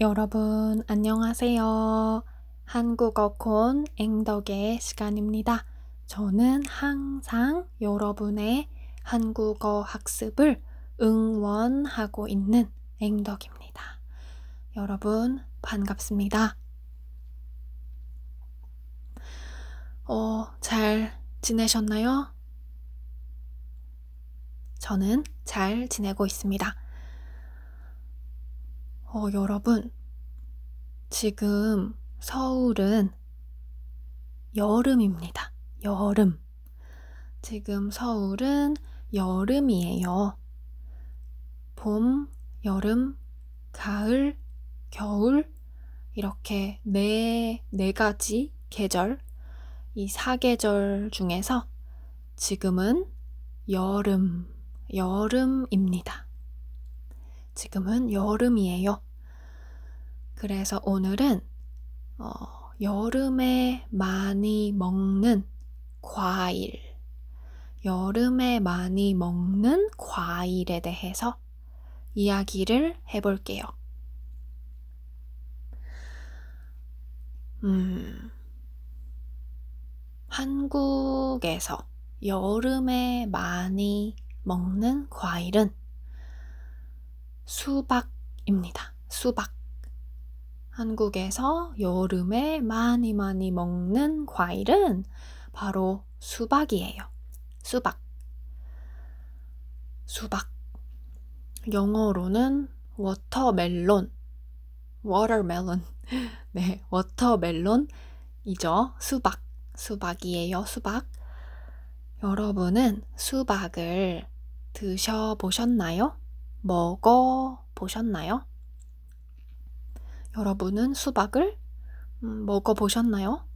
여러분, 안녕하세요. 한국어 콘 앵덕의 시간입니다. 저는 항상 여러분의 한국어 학습을 응원하고 있는 앵덕입니다. 여러분, 반갑습니다. 어, 잘 지내셨나요? 저는 잘 지내고 있습니다. 어, 여러분, 지금 서울은 여름입니다. 여름. 지금 서울은 여름이에요. 봄, 여름, 가을, 겨울, 이렇게 네, 네 가지 계절, 이 사계절 중에서 지금은 여름, 여름입니다. 지금은 여름이에요. 그래서 오늘은 어, 여름에 많이 먹는 과일, 여름에 많이 먹는 과일에 대해서 이야기를 해볼게요. 음, 한국에서 여름에 많이 먹는 과일은 수박입니다. 수박. 한국에서 여름에 많이 많이 먹는 과일은 바로 수박이에요. 수박. 수박. 영어로는 watermelon. watermelon. 네, watermelon이죠. 수박. 수박이에요. 수박. 여러분은 수박을 드셔보셨나요? 먹어 보셨나요? 여러분은 수박을 음, 먹어 보셨나요?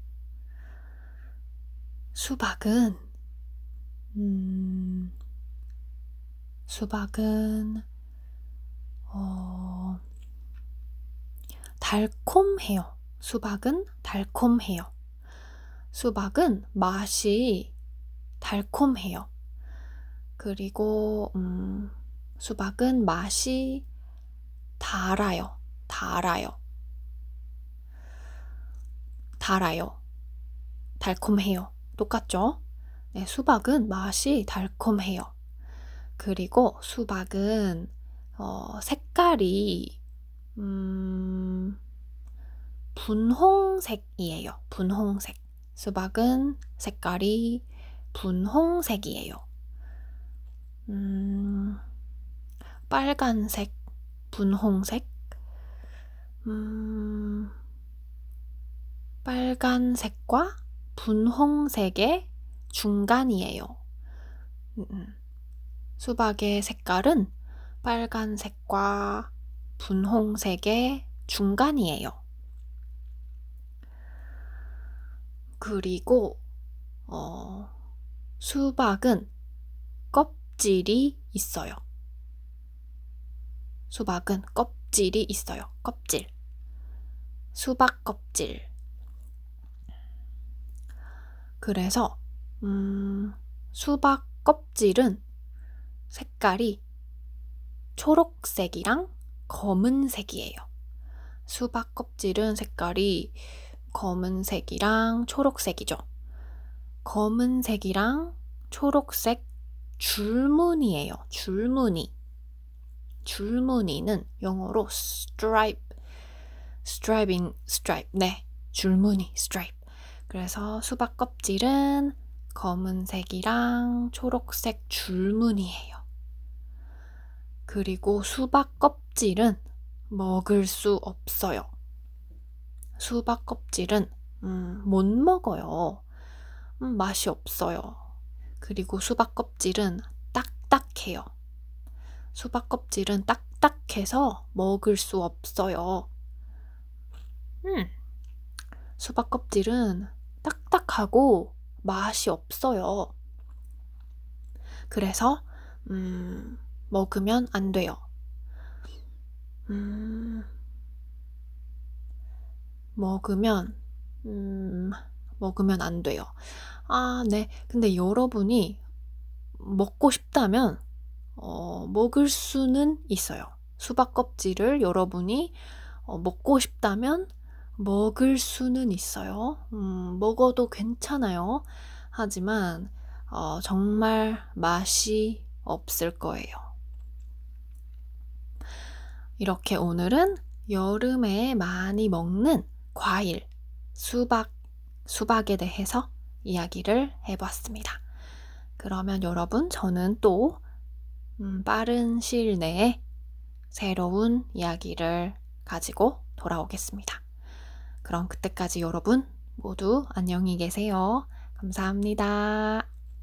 수박은 음, 수박은 어, 달콤해요. 수박은 달콤해요. 수박은 맛이 달콤해요. 그리고 음, 수박은 맛이 달아요. 달아요. 달아요. 달콤해요. 똑같죠? 네, 수박은 맛이 달콤해요. 그리고 수박은 어, 색깔이 음, 분홍색이에요. 분홍색. 수박은 색깔이 분홍색이에요. 음, 빨간색, 분홍색, 음, 빨간색과 분홍색의 중간이에요. 음, 음. 수박의 색깔은 빨간색과 분홍색의 중간이에요. 그리고 어, 수박은 껍질이 있어요. 수박은 껍질이 있어요. 껍질. 수박 껍질. 그래서, 음, 수박 껍질은 색깔이 초록색이랑 검은색이에요. 수박 껍질은 색깔이 검은색이랑 초록색이죠. 검은색이랑 초록색 줄무늬예요. 줄무늬. 줄무늬는 영어로 stripe, striping, stripe. 네, 줄무늬, stripe. 그래서 수박 껍질은 검은색이랑 초록색 줄무늬예요. 그리고 수박 껍질은 먹을 수 없어요. 수박 껍질은 음, 못 먹어요. 음, 맛이 없어요. 그리고 수박 껍질은 딱딱해요. 수박 껍질은 딱딱해서 먹을 수 없어요. 음, 수박 껍질은 딱딱하고 맛이 없어요. 그래서, 음, 먹으면 안 돼요. 음, 먹으면, 음, 먹으면 안 돼요. 아, 네. 근데 여러분이 먹고 싶다면 어, 먹을 수는 있어요. 수박 껍질을 여러분이 어, 먹고 싶다면 먹을 수는 있어요. 음, 먹어도 괜찮아요. 하지만 어, 정말 맛이 없을 거예요. 이렇게 오늘은 여름에 많이 먹는 과일, 수박, 수박에 대해서 이야기를 해봤습니다. 그러면 여러분, 저는 또 음, 빠른 시일 내에 새로운 이야기를 가지고 돌아오겠습니다. 그럼 그때까지 여러분 모두 안녕히 계세요. 감사합니다.